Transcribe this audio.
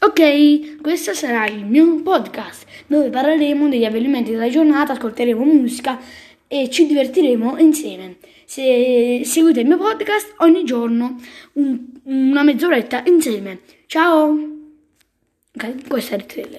Ok, questo sarà il mio podcast dove parleremo degli avvenimenti della giornata, ascolteremo musica e ci divertiremo insieme. Se seguite il mio podcast ogni giorno, un, una mezz'oretta insieme. Ciao! Ok, questo è il trailer.